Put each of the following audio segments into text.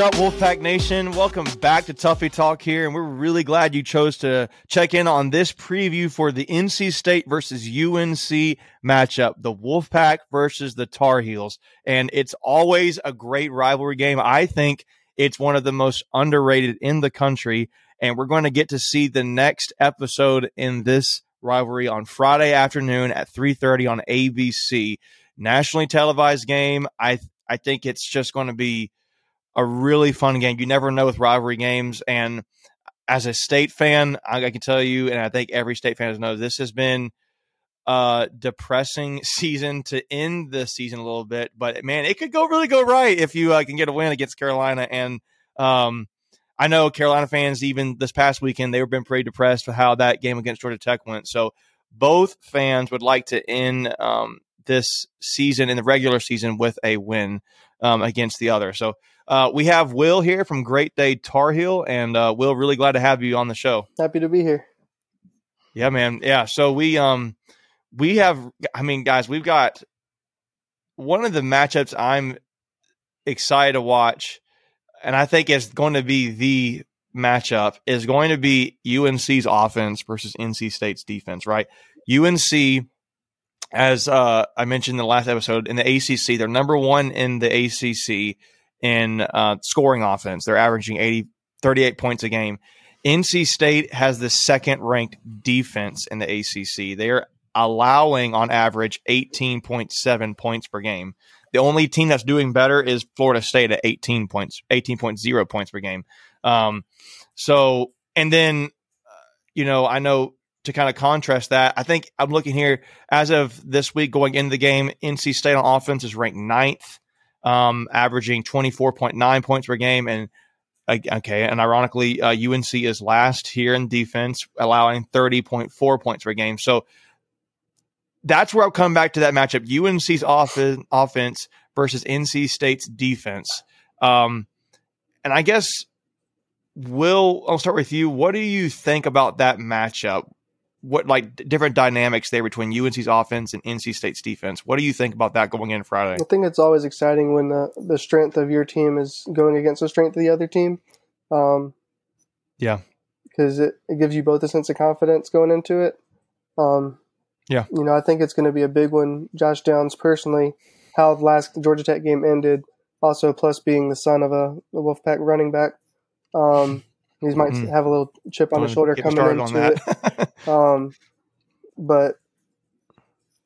up, Wolfpack Nation? Welcome back to Tuffy Talk here, and we're really glad you chose to check in on this preview for the NC State versus UNC matchup, the Wolfpack versus the Tar Heels. And it's always a great rivalry game. I think it's one of the most underrated in the country, and we're going to get to see the next episode in this rivalry on Friday afternoon at 3:30 on ABC. Nationally televised game. I I think it's just going to be a really fun game. You never know with rivalry games. And as a state fan, I, I can tell you, and I think every state fan knows this has been a depressing season to end the season a little bit. But man, it could go really go right if you uh, can get a win against Carolina. And um, I know Carolina fans, even this past weekend, they were been pretty depressed with how that game against Georgia Tech went. So both fans would like to end um, this season in the regular season with a win um, against the other. So uh, we have Will here from Great Day Tar Heel, and uh, Will, really glad to have you on the show. Happy to be here. Yeah, man. Yeah. So we um we have. I mean, guys, we've got one of the matchups I'm excited to watch, and I think it's going to be the matchup is going to be UNC's offense versus NC State's defense. Right? UNC as uh, I mentioned in the last episode, in the ACC, they're number one in the ACC in uh, scoring offense. They're averaging 80, 38 points a game. NC State has the second ranked defense in the ACC. They're allowing on average 18.7 points per game. The only team that's doing better is Florida State at 18 points, 18.0 points per game. Um, so, and then, uh, you know, I know to kind of contrast that, I think I'm looking here as of this week going into the game, NC State on offense is ranked ninth um, averaging 24.9 points per game. And okay, and ironically, uh, UNC is last here in defense, allowing 30.4 points per game. So that's where I'll come back to that matchup: UNC's off- offense versus NC State's defense. Um, and I guess, Will, I'll start with you. What do you think about that matchup? What like different dynamics there between UNC's offense and NC State's defense. What do you think about that going in Friday? I think it's always exciting when the the strength of your team is going against the strength of the other team. Um, yeah, because it, it gives you both a sense of confidence going into it. Um, yeah, you know, I think it's going to be a big one. Josh Downs personally, how the last Georgia Tech game ended, also plus being the son of a, a Wolfpack running back. Um, he might mm. have a little chip on his shoulder coming into it. um, but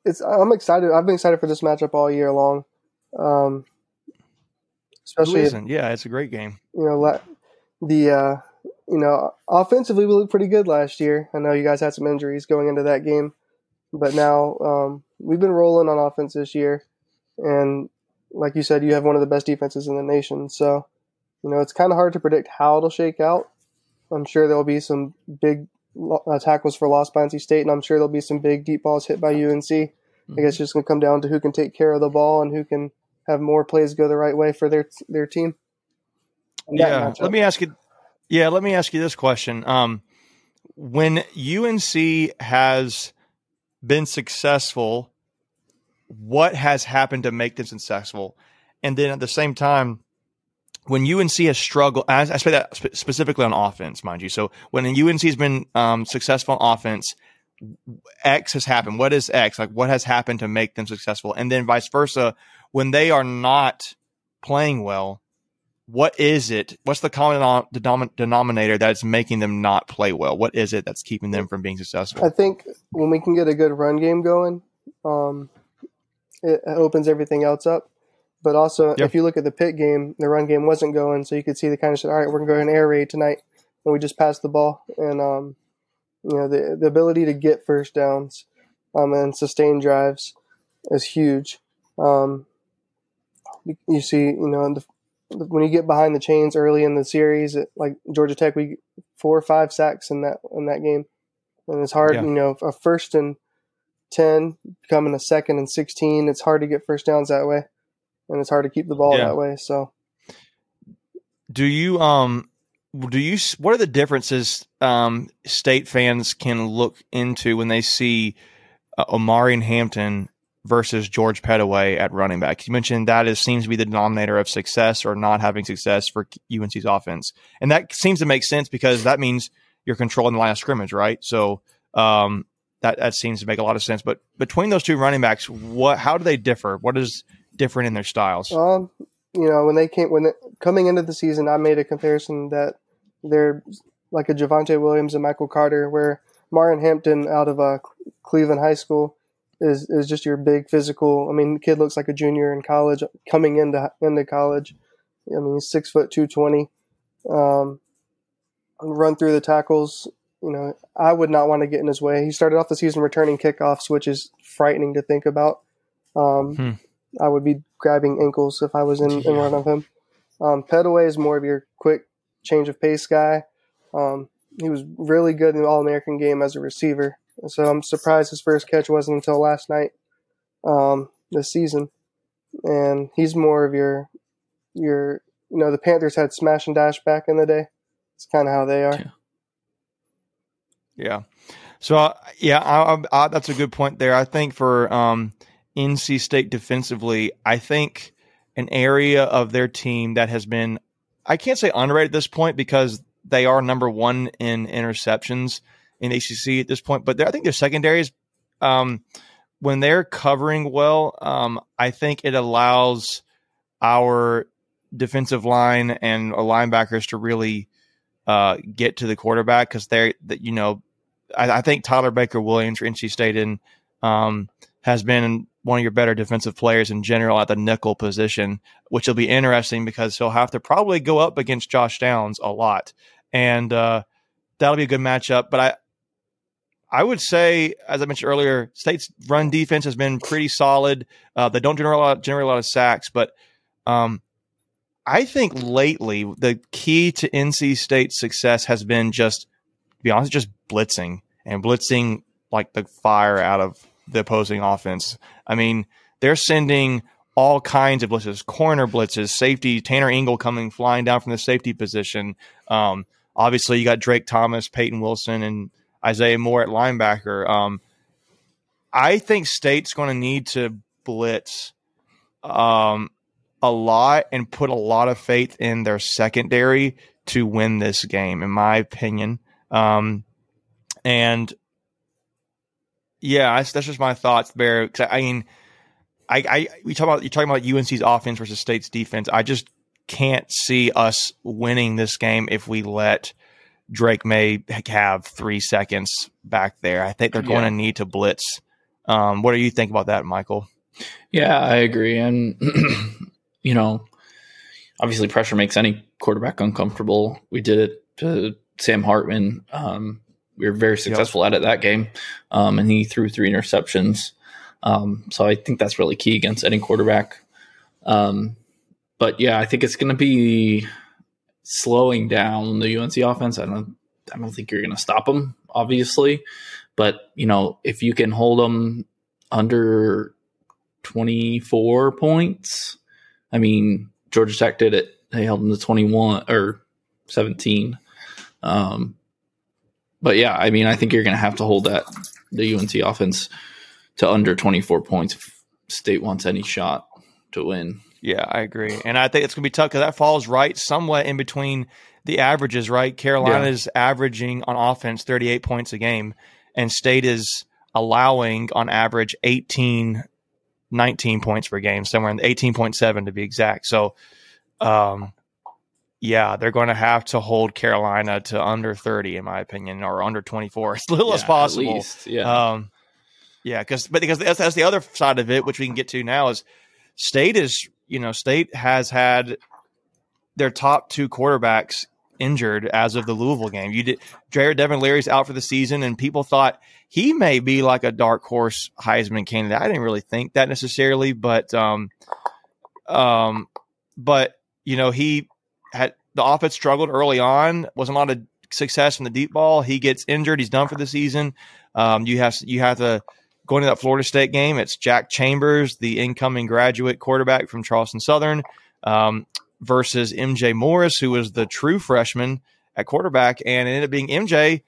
it's I'm excited. I've been excited for this matchup all year long. Um, especially, if, yeah, it's a great game. You know, the uh, you know offensively we looked pretty good last year. I know you guys had some injuries going into that game, but now um, we've been rolling on offense this year, and like you said, you have one of the best defenses in the nation. So, you know, it's kind of hard to predict how it'll shake out. I'm sure there'll be some big uh, tackles for loss by NC State, and I'm sure there'll be some big deep balls hit by UNC. Mm-hmm. I guess it's just going to come down to who can take care of the ball and who can have more plays go the right way for their their team. Yeah, let me ask you. Yeah, let me ask you this question. Um, when UNC has been successful, what has happened to make them successful? And then at the same time, when UNC has struggled, I, I say that spe- specifically on offense, mind you. So when UNC has been um, successful on offense, X has happened. What is X? Like what has happened to make them successful? And then vice versa, when they are not playing well, what is it? What's the common denominator that's making them not play well? What is it that's keeping them from being successful? I think when we can get a good run game going, um, it opens everything else up. But also, yep. if you look at the Pitt game, the run game wasn't going, so you could see the kind of shit. All right, we're gonna go ahead and air raid tonight, and we just passed the ball. And um, you know, the the ability to get first downs um, and sustain drives is huge. Um, you see, you know, the, when you get behind the chains early in the series, it, like Georgia Tech, we four or five sacks in that in that game, and it's hard. Yeah. You know, a first and ten becoming a second and sixteen, it's hard to get first downs that way and it's hard to keep the ball yeah. that way. So, do you um do you what are the differences um state fans can look into when they see uh, Omarion Hampton versus George Pettaway at running back. You mentioned that is seems to be the denominator of success or not having success for UNC's offense, and that seems to make sense because that means you're controlling the line of scrimmage, right? So um, that that seems to make a lot of sense. But between those two running backs, what how do they differ? What is different in their styles? Um, you know, when they came when it, coming into the season, I made a comparison that they're like a Javonte Williams and Michael Carter, where Omarion Hampton out of uh, Cleveland High School is is just your big physical. I mean, kid looks like a junior in college, coming into into college. I mean, he's six foot two twenty. Um, run through the tackles. You know, I would not want to get in his way. He started off the season returning kickoffs, which is frightening to think about. Um, hmm. I would be grabbing ankles if I was in, in front of him. Um, is more of your quick change of pace guy. Um, he was really good in the All American game as a receiver. So I'm surprised his first catch wasn't until last night um, this season. And he's more of your your you know the Panthers had smash and dash back in the day. It's kind of how they are. Yeah. yeah. So uh, yeah, I, I, that's a good point there. I think for um, NC State defensively, I think an area of their team that has been I can't say underrated at this point because they are number one in interceptions in ACC at this point. But I think their secondaries, um, when they're covering well, um, I think it allows our defensive line and our linebackers to really uh, get to the quarterback because they're you know I, I, think Tyler Baker Williams for NC State and um, has been one of your better defensive players in general at the nickel position, which will be interesting because he'll have to probably go up against Josh Downs a lot, and uh, that'll be a good matchup. But I, I would say, as I mentioned earlier, State's run defense has been pretty solid. Uh, they don't generate a lot, generate a lot of sacks, but um, I think lately the key to NC State's success has been just, to be honest, just blitzing and blitzing like the fire out of the opposing offense. I mean, they're sending all kinds of blitzes, corner blitzes, safety, Tanner Ingle coming flying down from the safety position. Um, obviously, you got Drake Thomas, Payton Wilson, and Isaiah Moore at linebacker. Um, I think State's going to need to blitz um, a lot and put a lot of faith in their secondary to win this game, in my opinion. Um, and yeah, that's, that's just my thoughts there. Cause I, I mean, I, I we talk about you talking about UNC's offense versus State's defense. I just can't see us winning this game if we let Drake Maye have three seconds back there. I think they're going yeah. to need to blitz. Um, what do you think about that, Michael? Yeah, I agree. And you know, obviously, pressure makes any quarterback uncomfortable. We did it to Sam Hartman. Um, we were very successful yep. at it that game, um, and he threw three interceptions. Um, so I think that's really key against any quarterback. Um, but yeah, I think it's going to be slowing down the UNC offense. I don't, I don't think you're going to stop them, obviously. But you know, if you can hold them under 24 points, I mean, Georgia Tech did it. They held them to 21 or 17. Um, but yeah, I mean, I think you're going to have to hold that the UNC offense to under 24 points if State wants any shot to win. Yeah, I agree, and I think it's going to be tough because that falls right somewhat in between the averages. Right, Carolina is yeah. averaging on offense 38 points a game, and State is allowing on average 18, 19 points per game, somewhere in 18.7 to be exact. So, um, yeah, they're going to have to hold Carolina to under 30, in my opinion, or under 24 as little yeah, as possible. Least, yeah. Um, yeah, because but because that's, that's the other side of it, which we can get to now, is State is you know State has had their top two quarterbacks injured as of the Louisville game. You did Jared Devin Leary's out for the season, and people thought he may be like a dark horse Heisman candidate. I didn't really think that necessarily, but um, um, but you know he had the offense struggled early on. Wasn't a lot of success from the deep ball. He gets injured. He's done for the season. Um, you have you have to going to that Florida State game. It's Jack Chambers, the incoming graduate quarterback from Charleston Southern, um, versus MJ Morris, who was the true freshman at quarterback, and it ended up being MJ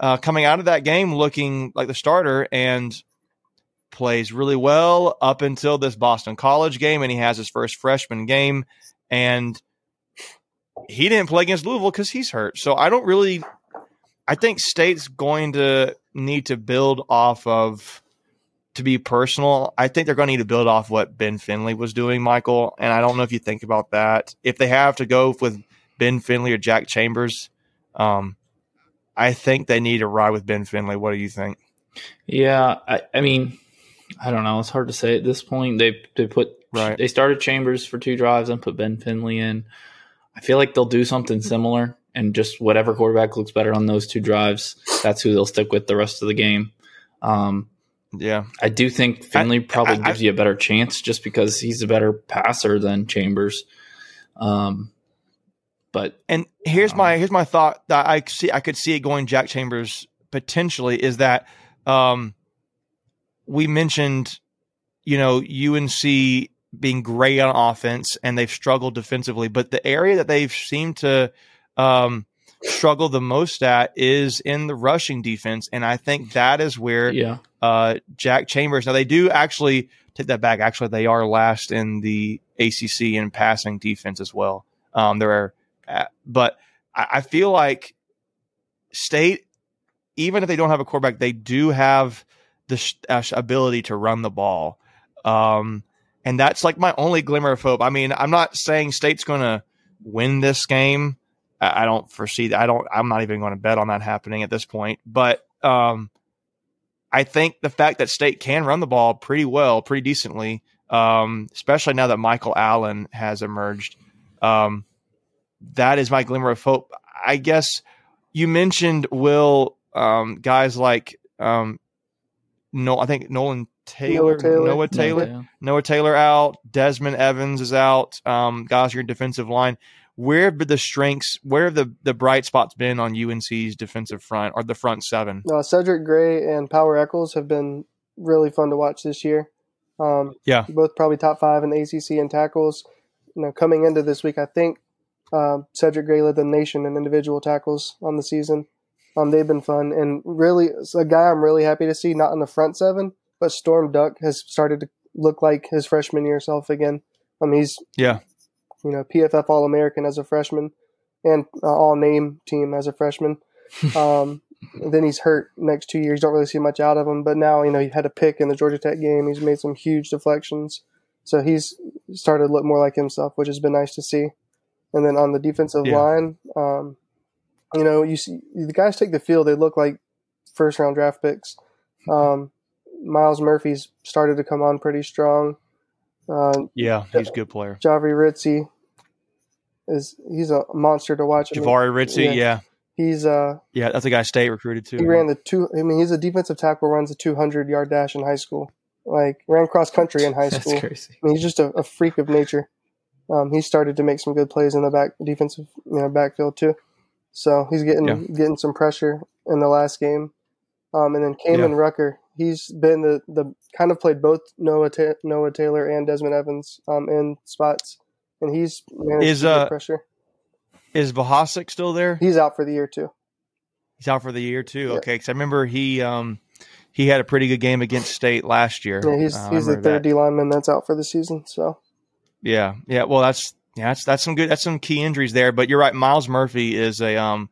uh, coming out of that game looking like the starter and plays really well up until this Boston College game, and he has his first freshman game, and he didn't play against Louisville because he's hurt. So I don't really. I think State's going to need to build off of. To be personal, I think they're going to need to build off what Ben Finley was doing, Michael. And I don't know if you think about that. If they have to go with Ben Finley or Jack Chambers, um, I think they need to ride with Ben Finley. What do you think? Yeah, I, I mean, I don't know. It's hard to say at this point. They they put right. They started Chambers for two drives and put Ben Finley in. I feel like they'll do something similar and just whatever quarterback looks better on those two drives, that's who they'll stick with the rest of the game. Um, yeah, I do think Finley I, probably I, gives I, you a better chance just because he's a better passer than Chambers. Um, but and here's um, my here's my thought that I see I could see it going Jack Chambers potentially is that um, we mentioned, you know, UNC being great on offense and they've struggled defensively, but the area that they've seemed to um, struggle the most at is in the rushing defense, and I think that is where yeah. uh, Jack Chambers. Now they do actually take that back. Actually, they are last in the ACC in passing defense as well. Um, there are, but I, I feel like State, even if they don't have a quarterback, they do have the sh- uh, ability to run the ball. Um, and that's like my only glimmer of hope. I mean, I'm not saying State's going to win this game. I, don't foresee that. I don't. I'm not even going to bet on that happening at this point. But um, I think the fact that State can run the ball pretty well, pretty decently, um, especially now that Michael Allen has emerged, um, that is my glimmer of hope. I guess you mentioned Will um, guys like um, no, I think Nolan Taylor, Noah Taylor, Noah Taylor, Noah, Noah Taylor out. Desmond Evans is out. Um, guys, your defensive line. Where have the strengths? Where have the the bright spots been on UNC's defensive front or the front seven? Uh, Cedric Gray and Power Echols have been really fun to watch this year. Um, yeah, both probably top five in the ACC in tackles. You know, coming into this week, I think uh, Cedric Gray led the nation in individual tackles on the season. Um, they've been fun and really a guy I'm really happy to see not in the front seven, but Storm Duck has started to look like his freshman year self again. Um, he's yeah, you know PFF All American as a freshman and uh, All Name team as a freshman. Um, then he's hurt next two years. Don't really see much out of him. But now you know he had a pick in the Georgia Tech game. He's made some huge deflections, so he's started to look more like himself, which has been nice to see. And then on the defensive yeah. line, um, you know, you see the guys take the field; they look like first round draft picks. Um, Myles Murphy's started to come on pretty strong. Uh, yeah, he's a good player. Jahvaree Ritzie is he's a monster to watch. Jahvaree Ritzie, yeah. yeah. He's uh yeah, that's a guy State recruited too. He ran the two. I mean, he's a defensive tackle, runs a 200 yard dash in high school. Like ran cross country in high school. that's crazy. I mean, he's just a, a freak of nature. Um, he started to make some good plays in the back defensive you know backfield too. So he's getting yeah. getting some pressure in the last game. Um, and then Kaimon yeah. Rucker, he's been the, the kind of played both Noah Ta- Noah Taylor and Desmond Evans um, in spots, and he's managed is, to uh, pressure. Is Vohasek still there? He's out for the year too. He's out for the year too. Yeah. Okay, because I remember he um, he had a pretty good game against State last year. Yeah, he's uh, he's the third D lineman that's out for the season. So yeah, yeah. Well, that's yeah, that's that's some good. That's some key injuries there. But you're right. Myles Murphy is a um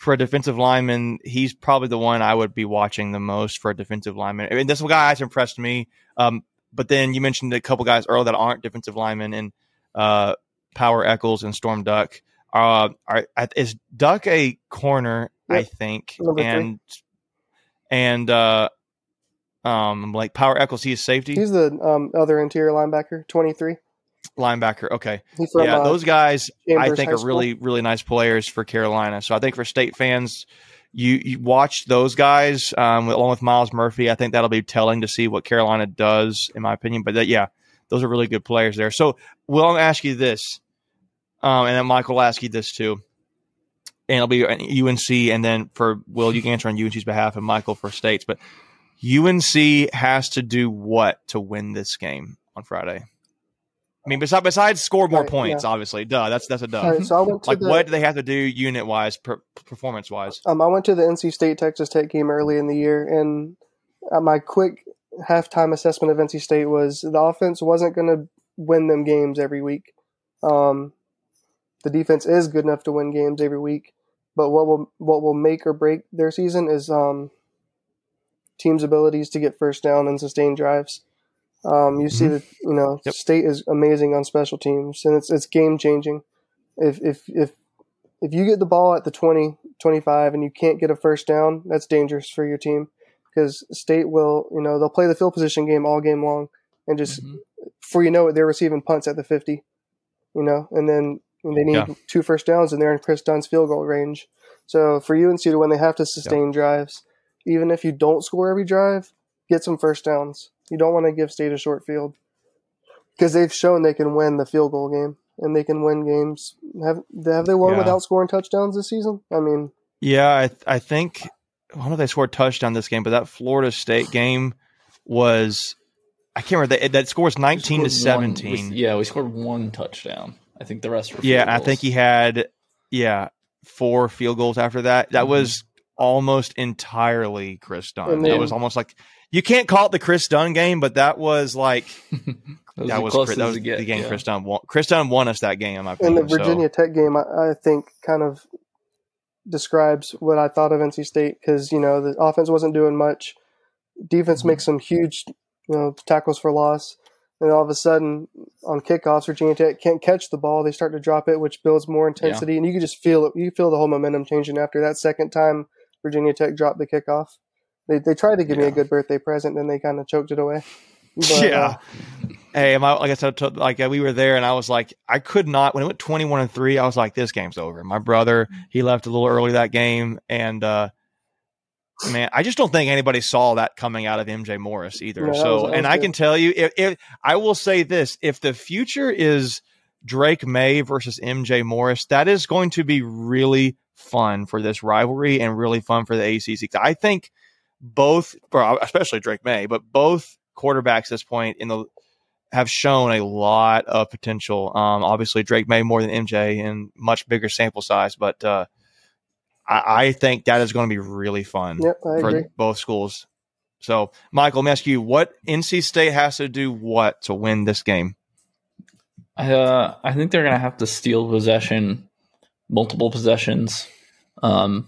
for a defensive lineman. He's probably the one I would be watching the most for a defensive lineman. I mean, this guy has impressed me. Um, but then you mentioned a couple guys earlier that aren't defensive linemen, and uh, Power Echols and Storm Duck. Uh, are, is Duck a corner? Yep. I think, Number and three. and uh, um, like Power Echols, he is safety. He's the um, other interior linebacker, twenty three linebacker. Okay, from, yeah, uh, those guys Chambers I think are really really nice players for Carolina. So I think for state fans, you, you watch those guys um, along with Myles Murphy. I think that'll be telling to see what Carolina does, in my opinion. But that, yeah, those are really good players there. So Will, I'll ask you this, um, and then Michael will ask you this too. And it'll be UNC, and then for Will, you can answer on UNC's behalf, and Michael for states. But UNC has to do what to win this game on Friday? I mean, besides besides score more right, points, yeah. obviously, duh. That's that's a duh. Right, so I went to like, the, what do they have to do unit wise, per, performance wise? Um, I went to the NC State Texas Tech game early in the year, and uh, my quick halftime assessment of NC State was the offense wasn't going to win them games every week. Um, the defense is good enough to win games every week, but what will what will make or break their season is um, teams' abilities to get first down and sustain drives. Um, you mm-hmm. see that you know yep. State is amazing on special teams, and it's it's game changing. If if if if you get the ball at the 20, 25 and you can't get a first down, that's dangerous for your team because State will, you know, they'll play the field position game all game long and just mm-hmm. before you know it, they're receiving punts at the 50, you know, and then they need yeah. two first downs and they're in Chris Dunn's field goal range. So for UNC to win, they have to sustain yeah. drives. Even if you don't score every drive, get some first downs. You don't want to give State a short field because they've shown they can win the field goal game and they can win games. Have have they won yeah. without scoring touchdowns this season? I mean, yeah, I I think I don't know if they scored touchdown this game, but that Florida State game was I can't remember that that scores nineteen to seventeen. One, we, yeah, we scored one touchdown. I think the rest were yeah. I think he had yeah four field goals after that. That mm-hmm. was almost entirely Chris Dunn. Then, it was almost like you can't call it the Chris Dunn game, but that was like that was, that was, Chris, that was get, the game yeah. Chris Dunn won. Chris Dunn won us that game. In my opinion, and the Virginia so. Tech game, I, I, think, kind of describes what I thought of NC State because you know the offense wasn't doing much, defense mm-hmm. makes some huge you know tackles for loss, and all of a sudden on kickoffs, Virginia Tech can't catch the ball. They start to drop it, which builds more intensity, yeah. and you can just feel it. You feel the whole momentum changing after that second time Virginia Tech dropped the kickoff. They they tried to give yeah. me a good birthday present, and they kind of choked it away. But, yeah. Uh, hey, I, like I said, like we were there, and I was like, I could not. When it went twenty-one and three, I was like, this game's over. My brother, he left a little early that game, and uh, man, I just don't think anybody saw that coming out of MJ Morris either. No, so, was, and I can tell you, if, if I will say this, if the future is Drake Maye versus MJ Morris, that is going to be really fun for this rivalry and really fun for the ACC. I think both, especially Drake Maye, but both quarterbacks at this point in the have shown a lot of potential. Um, obviously, Drake Maye more than MJ in much bigger sample size, but uh, I, I, think that is going to be really fun yep, for agree. both schools. So, Michael, let me ask you: What NC State has to do what to win this game? Uh, I think they're going to have to steal possession, multiple possessions. Um, yep.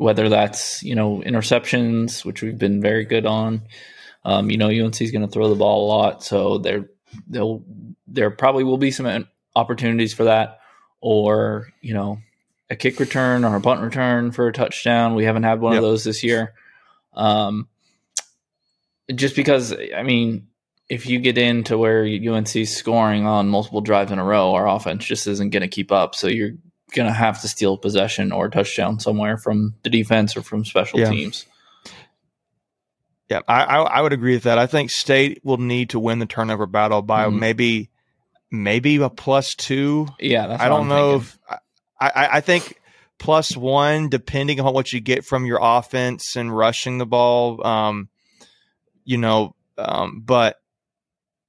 Whether that's you know interceptions, which we've been very good on, um, you know, UNC is going to throw the ball a lot, so there there there probably will be some opportunities for that, or you know, a kick return or a punt return for a touchdown. We haven't had one yep. of those this year. Um, just because, I mean, if you get into where UNC scoring on multiple drives in a row, our offense just isn't going to keep up. So you're going to have to steal possession or touchdown somewhere from the defense or from special yeah. teams. Yeah, I, I, I would agree with that. I think State will need to win the turnover battle by mm-hmm. maybe maybe a plus two. Yeah, I don't know thinking. if I, I think plus one depending on what you get from your offense and rushing the ball. Um, you know, um, but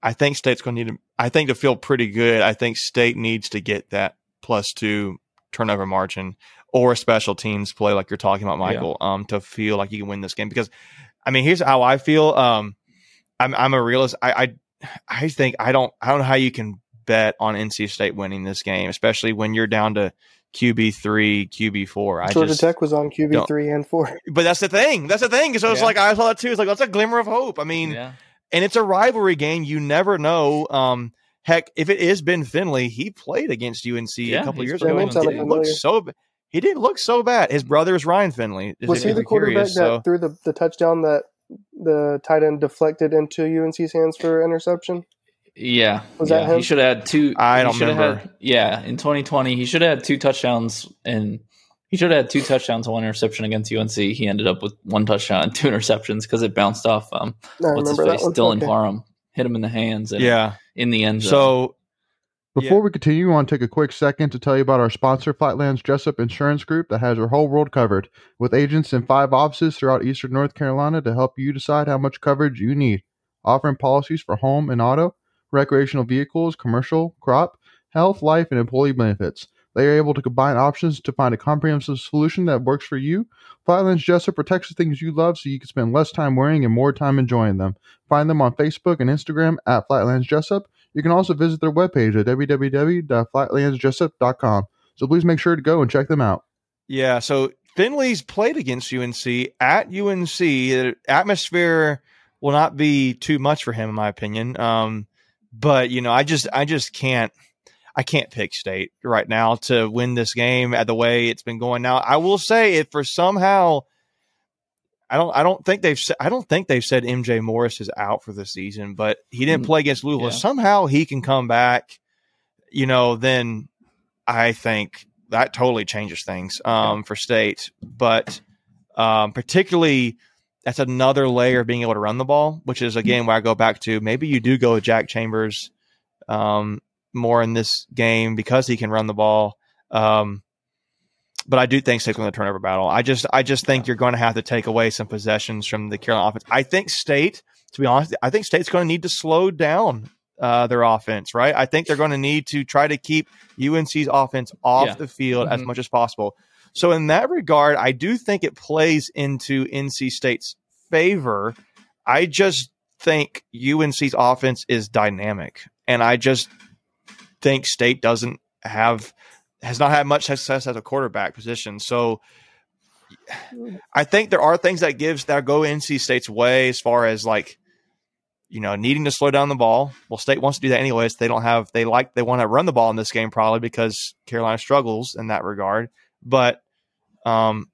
I think State's going to need to. I think to feel pretty good. I think State needs to get that plus two turnover margin or a special teams play like you're talking about, Michael, yeah. um, to feel like you can win this game because I mean, here's how I feel. Um, I'm I'm a realist. I, I I think I don't I don't know how you can bet on NC State winning this game, especially when you're down to QB three, QB four. I Georgia Tech was on QB three and four. But that's the thing. That's the thing. So it's like I saw that too. It's like that's a glimmer of hope. I mean, yeah. and it's a rivalry game. You never know. Um, heck, if it is Ben Finley, he played against UNC yeah, a couple years ago. And didn't look so. He didn't look so bad. His brother is Ryan Finley. Was he the quarterback curious, that so. threw the, the touchdown that the tight end deflected into UNC's hands for interception? Yeah, was yeah. that him? He should have had two. I don't remember. Had, yeah, in 2020, he should have had two touchdowns, and he should have had two touchdowns and one interception against UNC. He ended up with one touchdown and two interceptions because it bounced off. Um, what's his face? Dylan okay. Parham hit him in the hands. And yeah, in the end zone. So before yeah. we continue, I want to take a quick second to tell you about our sponsor, Flatlands Jessup Insurance Group, that has your whole world covered, with agents in five offices throughout eastern North Carolina to help you decide how much coverage you need. Offering policies for home and auto, recreational vehicles, commercial, crop, health, life, and employee benefits. They are able to combine options to find a comprehensive solution that works for you. Flatlands Jessup protects the things you love so you can spend less time worrying and more time enjoying them. Find them on Facebook and Instagram at Flatlands Jessup. You can also visit their webpage at www.flatlandsjessup.com. So please make sure to go and check them out. Yeah, so Finley's played against UNC at UNC. The atmosphere will not be too much for him, in my opinion. Um, but you know, I just I just can't I can't pick State right now to win this game at the way it's been going. Now, I will say if for somehow I don't I don't think they've I don't think they've said MJ Morris is out for the season, but he didn't mm, play against Louisville. Yeah. Somehow he can come back, you know, then I think that totally changes things um, for State. But um, particularly that's another layer of being able to run the ball, which is again where I go back to maybe you do go with Jack Chambers um, more in this game because he can run the ball. Um, but I do think State's going to turnover battle. I just I just think you're going to have to take away some possessions from the Carolina offense. I think State, to be honest, I think State's going to need to slow down uh, their offense. Right? I think they're going to need to try to keep UNC's offense off yeah. the field mm-hmm. as much as possible. So in that regard, I do think it plays into NC State's favor. I just think UNC's offense is dynamic, and I just think State doesn't have has not had much success as a quarterback position. So I think there are things that gives that go NC State's way as far as like you know needing to slow down the ball. Well, State wants to do that anyways. They don't have they like they want to run the ball in this game probably because Carolina struggles in that regard. But um,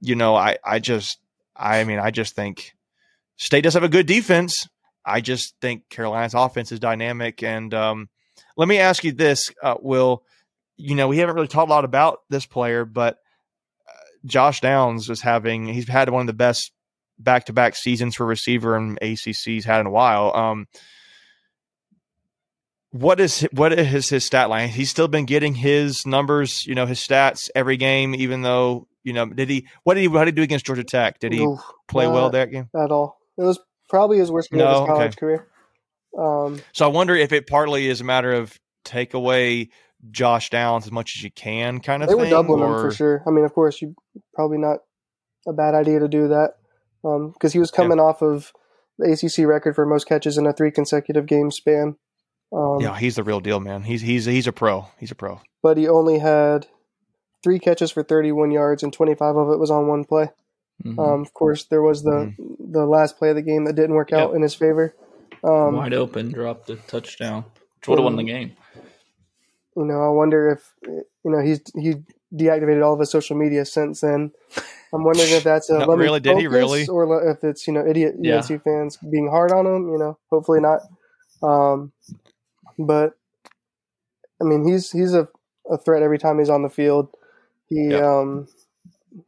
you know, I I just I mean I just think State does have a good defense. I just think Carolina's offense is dynamic and um, let me ask you this, uh, Will. You know, we haven't really talked a lot about this player, but uh, Josh Downs is having, he's had one of the best back to back seasons for receiver and ACC's had in a while. Um, what is what is his stat line? He's still been getting his numbers, you know, his stats every game, even though you know, did he? What did he? How did he do against Georgia Tech? Did he play well that game at all? It was probably his worst game no, of his college okay. career. Um, so I wonder if it partly is a matter of take away Josh Downs as much as you can, kind of. They thing, were doubling or... him for sure. I mean, of course, you probably not a bad idea to do that because um, he was coming yeah. off of the ACC record for most catches in a three consecutive game span. Um, yeah, he's the real deal, man. He's he's he's a pro. He's a pro. But he only had three catches for 31 yards, and 25 of it was on one play. Mm-hmm. Um, of course, there was the mm-hmm. the last play of the game that didn't work out in his favor. Um, Wide open, dropped the touchdown, which would have won the game. You know, I wonder if you know he's he deactivated all of his social media since then. I'm wondering if that's a no, really did he really, or if it's you know idiot yeah. UNC fans being hard on him. You know, hopefully not. Um, but I mean, he's he's a, a threat every time he's on the field. He yep. um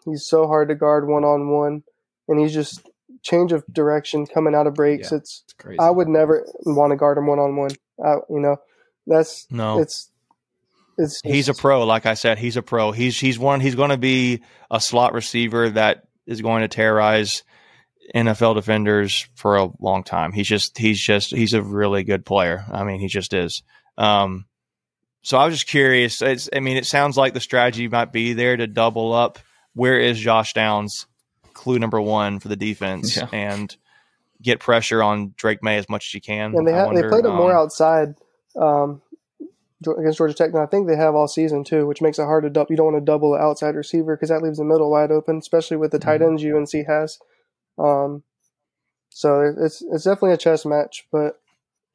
he's so hard to guard one on one, and he's just change of direction coming out of breaks. Yeah, it's, it's crazy. I would never want to guard him one on one. You know, that's no. It's it's, he's a pro. Like I said, he's a pro. He's he's one. He's going to be a slot receiver that is going to terrorize NFL defenders for a long time. He's just he's just he's a really good player. I mean, he just is. Um, so I was just curious. It's, I mean, it sounds like the strategy might be there to double up. Where is Josh Downs? Clue number one for the defense yeah. and get pressure on Drake Maye as much as you can. And they have, wonder, they played him um, more outside um, against Georgia Tech, and I think they have all season too, which makes it hard to double. You don't want to double the outside receiver because that leaves the middle wide open, especially with the tight mm-hmm. ends UNC has. Um, so it's it's definitely a chess match, but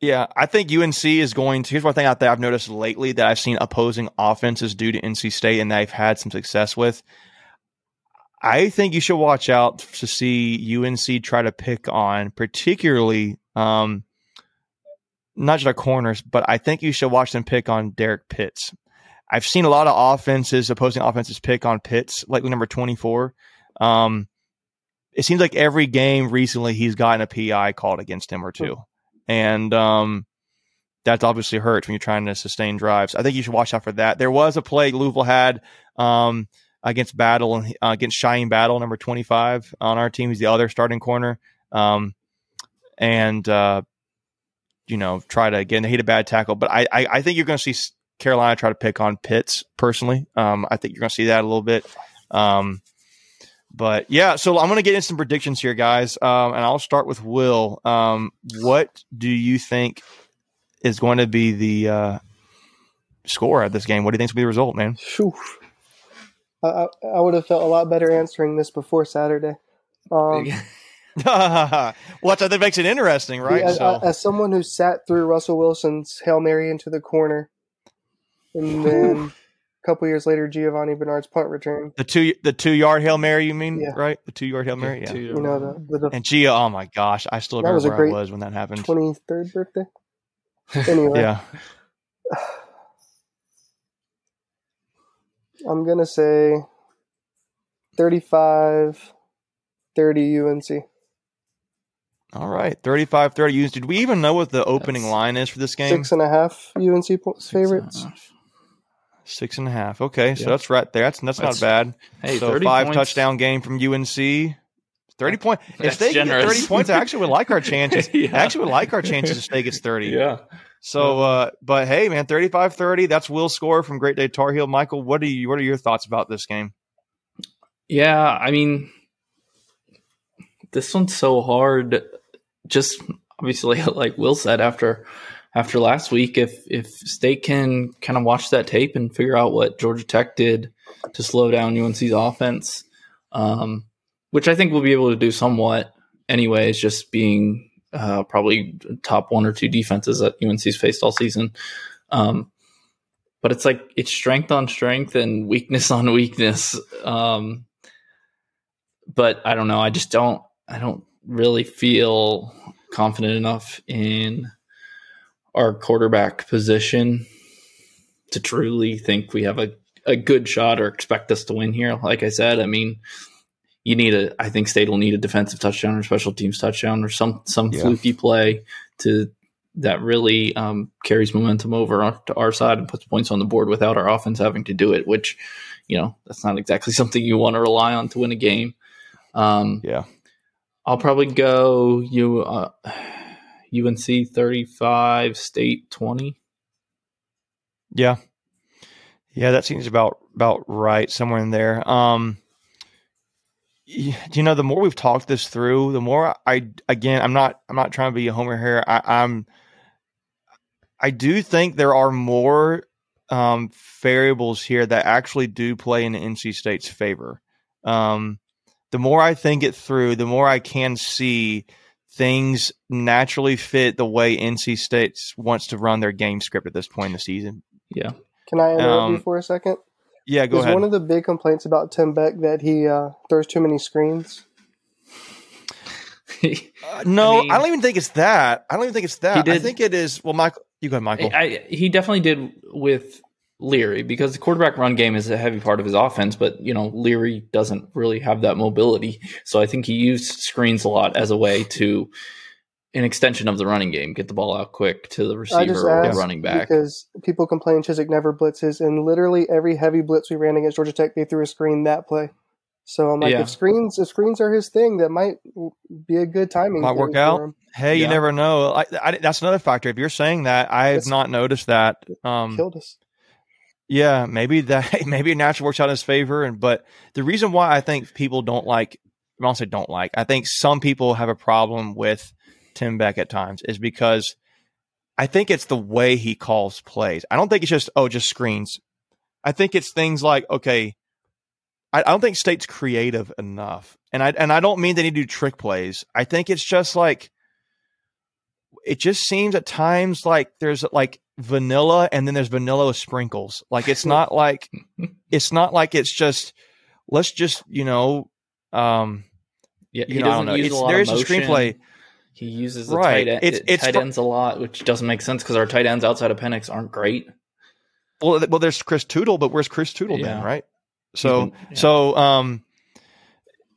yeah, I think UNC is going to. Here's one thing out there I've noticed lately that I've seen opposing offenses do to NC State and they've had some success with. I think you should watch out to see UNC try to pick on, particularly um, not just our corners, but I think you should watch them pick on Derek Pitts. I've seen a lot of offenses, opposing offenses, pick on Pitts, likely number twenty four. Um, it seems like every game recently he's gotten a PI called against him or two, and um, that's obviously hurts when you're trying to sustain drives. I think you should watch out for that. There was a play Louisville had. Um, against Battle and uh, against Shyheim Battle, number 25 on our team. He's the other starting corner. Um, and, uh, you know, try to again hit a bad tackle. But I, I, I think you're going to see Carolina try to pick on Pitts personally. Um, I think you're going to see that a little bit. Um, but yeah, so I'm going to get in some predictions here, guys, um, and I'll start with Will. Um, what do you think is going to be the uh, score of this game? What do you think will be the result, man? Whew. I, I would have felt a lot better answering this before Saturday. Um, Which I think makes it interesting, right? As, so. as, someone who sat through Russell Wilson's Hail Mary into the corner, and then a couple years later, Giovani Bernard's punt return. The two the two yard Hail Mary, you mean, yeah. right? The two yard Hail Mary, yeah. You know, the, the, and Gio, oh my gosh, I still remember where I was when that happened. 23rd birthday. Anyway. yeah. I'm going to say 35 30 UNC. All right, 35 30 UNC. Did we even know what the opening That's line is for this game? Six and a half UNC six favorites. And six and a half. Okay, so that's right there. That's that's, that's not bad. Hey, so five points. touchdown game from UNC. Thirty point. If they generous. get thirty points, I actually would like our chances. yeah. I actually would like our chances if they gets thirty. Yeah. So, uh, but hey, man, 35-30, That's Will score from Great Day Tar Heel. Michael, what are you? What are your thoughts about this game? Yeah, I mean, this one's so hard. Just obviously, like Will said after after last week, if if State can kind of watch that tape and figure out what Georgia Tech did to slow down UNC's offense, um, which I think we'll be able to do somewhat, anyways, just being uh, probably top one or two defenses that UNC's faced all season. Um, but it's like it's strength on strength and weakness on weakness. Um, but I don't know. I just don't. I don't really feel confident enough in our quarterback position to truly think we have a, a good shot or expect us to win here. Like I said, I mean, you need a. I think State will need a defensive touchdown or special teams touchdown or some some yeah. fluky play to that really um, carries momentum over to our side and puts points on the board without our offense having to do it. Which, you know, that's not exactly something you want to rely on to win a game. Um, yeah, I'll probably go you uh, UNC thirty five, State twenty. Yeah, yeah, that seems about about right somewhere in there. Um, you know, the more we've talked this through, the more I again, I'm not I'm not trying to be a homer here. I, I'm I do think there are more um, variables here that actually do play in NC State's favor. Um, the more I think it through, the more I can see things naturally fit the way NC State wants to run their game script at this point in the season. Yeah. Can I interrupt um, you for a second? Yeah, go Is ahead. one of the big complaints about Tim Beck that he uh, throws too many screens? uh, no, I, mean, I, don't even think it's that. I don't even think it's that. Did, I think it is. Well, Michael, you go ahead, Michael. I, he definitely did with Leary because the quarterback run game is a heavy part of his offense, but you know Leary doesn't really have that mobility. So I think he used screens a lot as a way to an extension of the running game, get the ball out quick to the receiver or running back. Because people complain Chizik never blitzes, and literally every heavy blitz we ran against Georgia Tech, they threw a screen that play. So I'm like, yeah. if screens if screens are his thing, that might be a good timing. Might work out. Hey, yeah. you never know. I, I, that's another factor. If you're saying that, I have not noticed that. Um, killed us. Yeah, maybe that maybe natural works out in his favor, and but the reason why I think people don't like, I don't say don't like. I think some people have a problem with Tim Beck at times is because I think it's the way he calls plays. I don't think it's just oh just screens. I think it's things like okay, I, I don't think State's creative enough, and I and I don't mean they need to do trick plays. I think it's just like it just seems at times like there's like vanilla and then there's vanilla sprinkles. Like it's not like it's not like it's just let's just you know um yeah you know, I don't know. It's, there's a screenplay. He uses the right. tight, end, it's, it's tight ends a lot, which doesn't make sense because our tight ends outside of Pennix aren't great. Well, well, there's Chris Tootle, but where's Chris Tootle yeah. been, right? So, yeah. so um,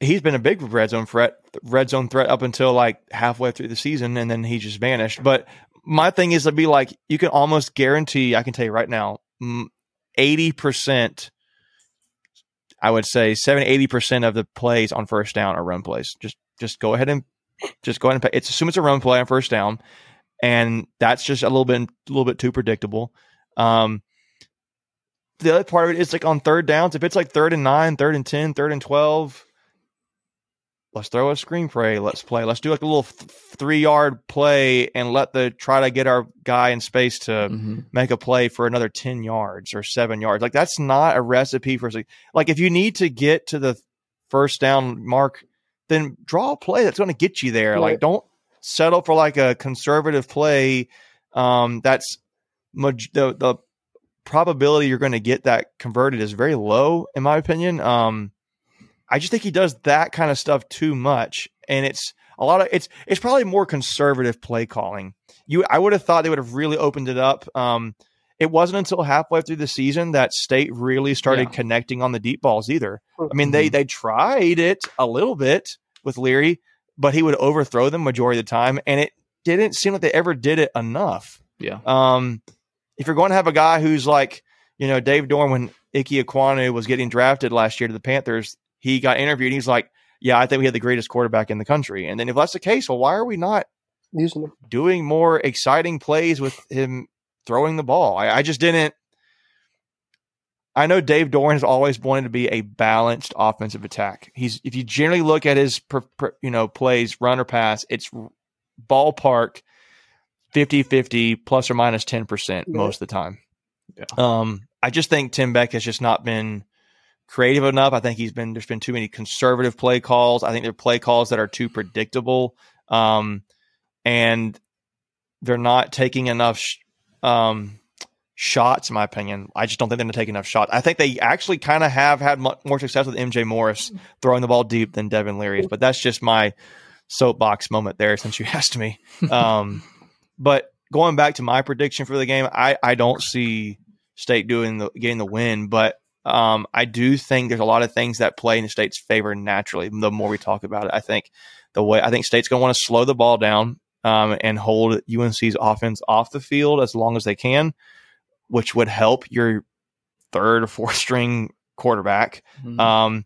he's been a big red zone threat, red zone threat up until like halfway through the season, and then he just vanished. But my thing is to be like, you can almost guarantee, I can tell you right now, 80%, I would say 70, 80% of the plays on first down are run plays. Just, just go ahead and just go ahead and pay. It's assume it's a run play on first down. And that's just a little bit, a little bit too predictable. Um, the other part of it is like on third downs. If it's like third and nine, third and ten, third and 12, let's throw a screen play. Let's play. Let's do like a little th- three yard play and let the try to get our guy in space to mm-hmm. make a play for another 10 yards or seven yards. Like that's not a recipe for like if you need to get to the first down mark, then draw a play that's going to get you there. Right. Like don't settle for like a conservative play. Um, that's the, the probability you're going to get that converted is very low, in my opinion. Um, I just think he does that kind of stuff too much, and it's a lot of it's it's probably more conservative play calling. You, I would have thought they would have really opened it up. Um, it wasn't until halfway through the season that State really started yeah. connecting on the deep balls. Either, I mean, mm-hmm. they they tried it a little bit with Leary, but he would overthrow them majority of the time, and it didn't seem like they ever did it enough. Yeah. Um, if you're going to have a guy who's like, you know, Dave Doeren when Ike Ekwonu was getting drafted last year to the Panthers, he got interviewed and he's like, Yeah, I think we had the greatest quarterback in the country. And then if that's the case, well, why are we not using him doing more exciting plays with him throwing the ball? I, I just didn't I know Dave Doeren has always wanted to be a balanced offensive attack. He's if you generally look at his per, per, you know plays, run or pass, it's ballpark 50-50 plus or minus 10% yeah. most of the time. Yeah. Um, I just think Tim Beck has just not been creative enough. I think he's been there's been too many conservative play calls. I think they're play calls that are too predictable, um, and they're not taking enough sh- um, shots. In my opinion, I just don't think they're going to take enough shots. I think they actually kind of have had more success with MJ Morris throwing the ball deep than Devin Leary, but that's just my soapbox moment there since you asked me. Um, but going back to my prediction for the game, I I don't see State doing the getting the win, but um, I do think there's a lot of things that play in the state's favor naturally. The more we talk about it, I think the way I think state's going to want to slow the ball down um, and hold UNC's offense off the field as long as they can, which would help your third or fourth string quarterback. Mm-hmm. Um,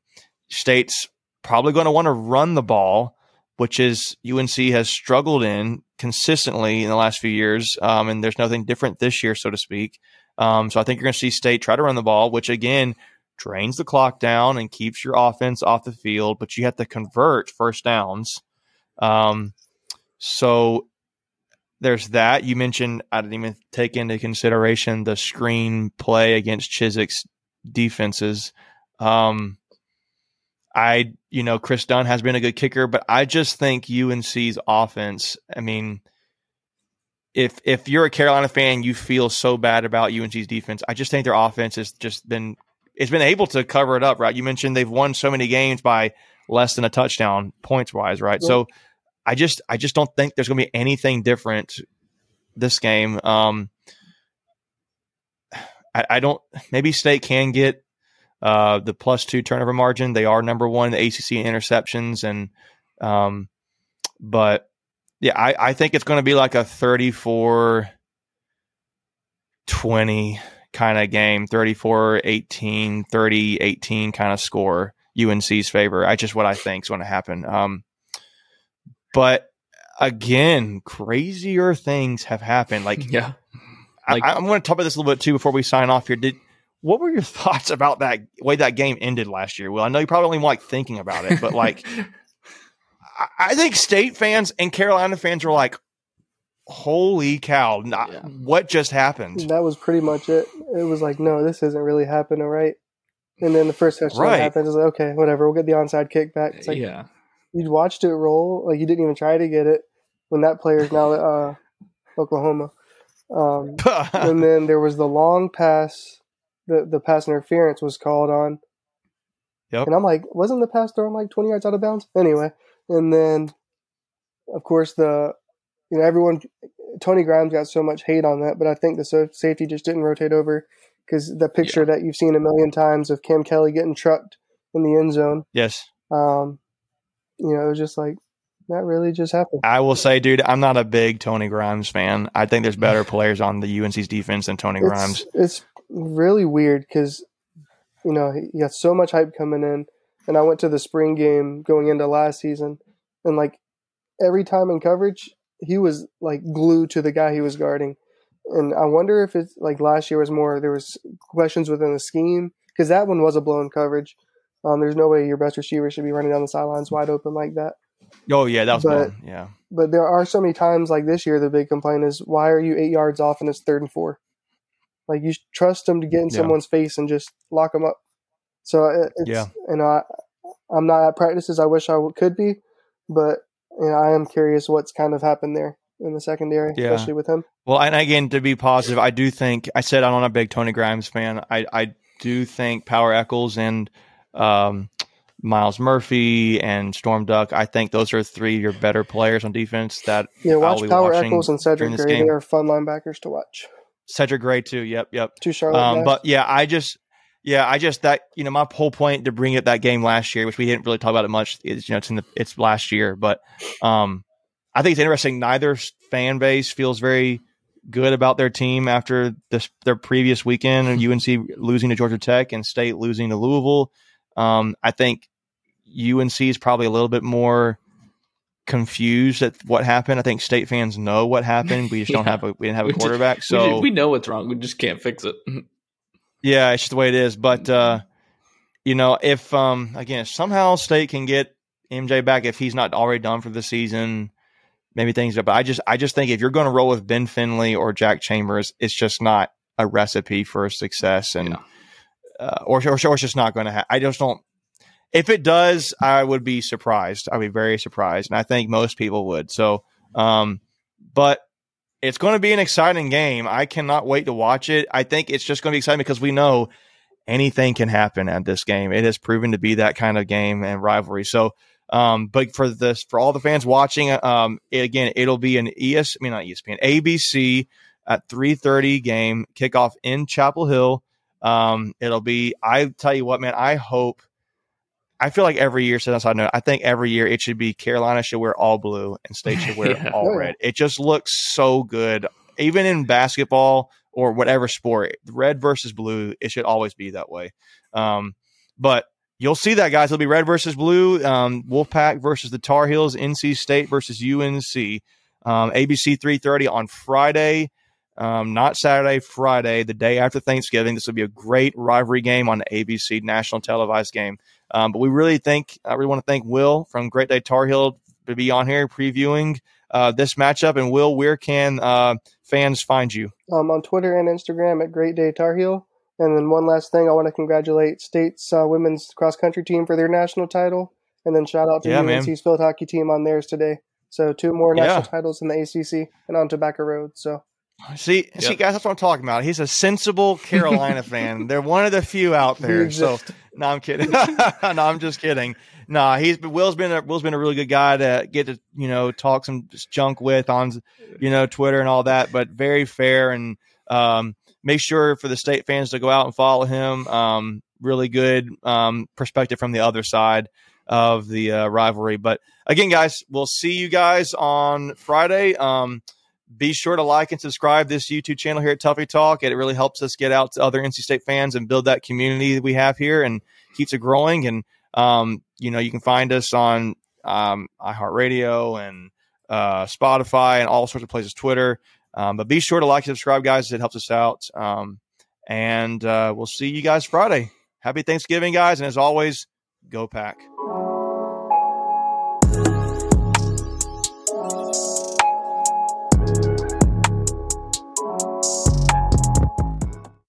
state's probably going to want to run the ball, which is UNC has struggled in consistently in the last few years, um, and there's nothing different this year, so to speak. Um, so I think you're going to see State try to run the ball, which again drains the clock down and keeps your offense off the field, but you have to convert first downs. Um, so there's that. You mentioned I didn't even take into consideration the screen play against Chizik's defenses. Um, I, you know, Chris Dunn has been a good kicker, but I just think UNC's offense. I mean, if if you're a Carolina fan, you feel so bad about UNC's defense. I just think their offense has just been it's been able to cover it up, right? You mentioned they've won so many games by less than a touchdown points wise, right? Yeah. So I just I just don't think there's going to be anything different this game. Um, I, I don't. Maybe State can get uh, the plus two turnover margin. They are number one the ACC in interceptions, and um, but yeah, I, I think it's going to be like a 34 20 kind of game, 34 18, 30 18 kind of score, UNC's favor. I just what I think is going to happen. Um, but again, crazier things have happened. Like, yeah, like, I, am going to talk about this a little bit too before we sign off here. Did what were your thoughts about that way that game ended last year? Well, I know you probably only like thinking about it, but like I think state fans and Carolina fans are like, holy cow, not, yeah. what just happened? That was pretty much it. It was like, no, this isn't really happening, right? And then the first touchdown right. happens. It's like, okay, whatever, we'll get the onside kick back. It's like, yeah. You watched it roll, like you didn't even try to get it when that player is now uh, Oklahoma. Um, and then there was the long pass, the, the pass interference was called on. Yep. And I'm like, wasn't the pass thrown like 20 yards out of bounds? Anyway, and then, of course, the you know everyone Tony Grimes got so much hate on that, but I think the safety just didn't rotate over because the picture yeah. that you've seen a million times of Cam Kelly getting trucked in the end zone. Yes. Um, you know, it was just like that really just happened. I will say, dude, I'm not a big Tony Grimes fan. I think there's better players on the UNC's defense than Tony Grimes. It's, it's really weird because you know he got so much hype coming in, and I went to the spring game going into last season, and like every time in coverage, he was like glued to the guy he was guarding, and I wonder if it's like last year was more there was questions within the scheme because that one was a blown coverage. Um, there's no way your best receiver should be running down the sidelines wide open like that. Oh yeah, that was But-. Yeah, But there are so many times like this year, the big complaint is why are you eight yards off and it's third and four? Like you trust them to get in Yeah. someone's face and just lock them up. So it, it's, Yeah. you know, I, I'm not at practices. I wish I could be, but you know, I am curious what's kind of happened there in the secondary, Yeah. especially with him. Well, and again, to be positive, I do think I said I'm not a big Tony Grimes fan. I I do think Power Eccles and um, Myles Murphy and Storm Duck. I think those are three of your better players on defense. That Yeah, watch Power Echols and Cedric Gray. They are fun linebackers to watch. Cedric Gray too. Yep, yep. Two Charlotte Um, but yeah, I just, yeah, I just that you know my whole point to bring up that game last year, which we didn't really talk about it much, is you know it's in the it's last year, but um, I think it's interesting. Neither fan base feels very good about their team after this their previous weekend of UNC losing to Georgia Tech and State losing to Louisville. Um, I think UNC is probably a little bit more confused at what happened. I think State fans know what happened. We just don't have a we didn't have a quarterback, We so we, know what's wrong. We just can't fix it. yeah, it's just the way it is. But uh, you know, if um again if somehow State can get MJ back, if he's not already done for the season, maybe things. But I just I just think if you're going to roll with Ben Finley or Jack Chambers, it's just not a recipe for success, and Yeah. Uh, or, or or it's just not going to. happen. I just don't. If it does, I would be surprised. I'd be very surprised, and I think most people would. So, um, but it's going to be an exciting game. I cannot wait to watch it. I think it's just going to be exciting because we know anything can happen at this game. It has proven to be that kind of game and rivalry. So, um, but for this, for all the fans watching, um, it, again, it'll be an ES, I mean not ESPN, ABC at three thirty game kickoff in Chapel Hill. Um, it'll be. I tell you what, man. I hope. I feel like every year, since I know, I think every year it should be Carolina should wear all blue and State should wear Yeah. all Oh, red. It just looks so good, even in basketball or whatever sport. Red versus blue, it should always be that way. Um, but you'll see that, guys. It'll be red versus blue. Um, Wolfpack versus the Tar Heels. NC State versus UNC. Um, ABC three thirty on Friday. Um, not Saturday, Friday, the day after Thanksgiving. This will be a great rivalry game on the ABC national televised game. Um, but we really think, I really want to thank Will from Great Day Tar Heel to be on here previewing uh, this matchup. And Will, where can uh, fans find you? um, on Twitter and Instagram at Great Day Tar Heel. And then one last thing, I want to congratulate State's uh, women's cross country team for their national title, and then shout out to Yeah, man. UNC's field hockey team on theirs today. So two more national Yeah. titles in the ACC and on Tobacco Road. So See, see, guys, that's what I'm talking about. He's a sensible Carolina fan. They're one of the few out there. So, no, I'm kidding. no, I'm just kidding. No, he's Will's been a, Will's been a really good guy to get to you know talk some junk with on you know Twitter and all that, but very fair and um, make sure for the state fans to go out and follow him. Um, really good um, perspective from the other side of the uh, rivalry. But again, guys, we'll see you guys on Friday. Um, be sure to like and subscribe this YouTube channel here at Tuffy Talk. It really helps us get out to other NC State fans and build that community that we have here and keeps it growing. And um, you know, you can find us on um, iHeartRadio and uh, Spotify and all sorts of places, Twitter. Um, but be sure to like and subscribe, guys. It helps us out. Um, and uh, we'll see you guys Friday. Happy Thanksgiving, guys. And as always, go pack.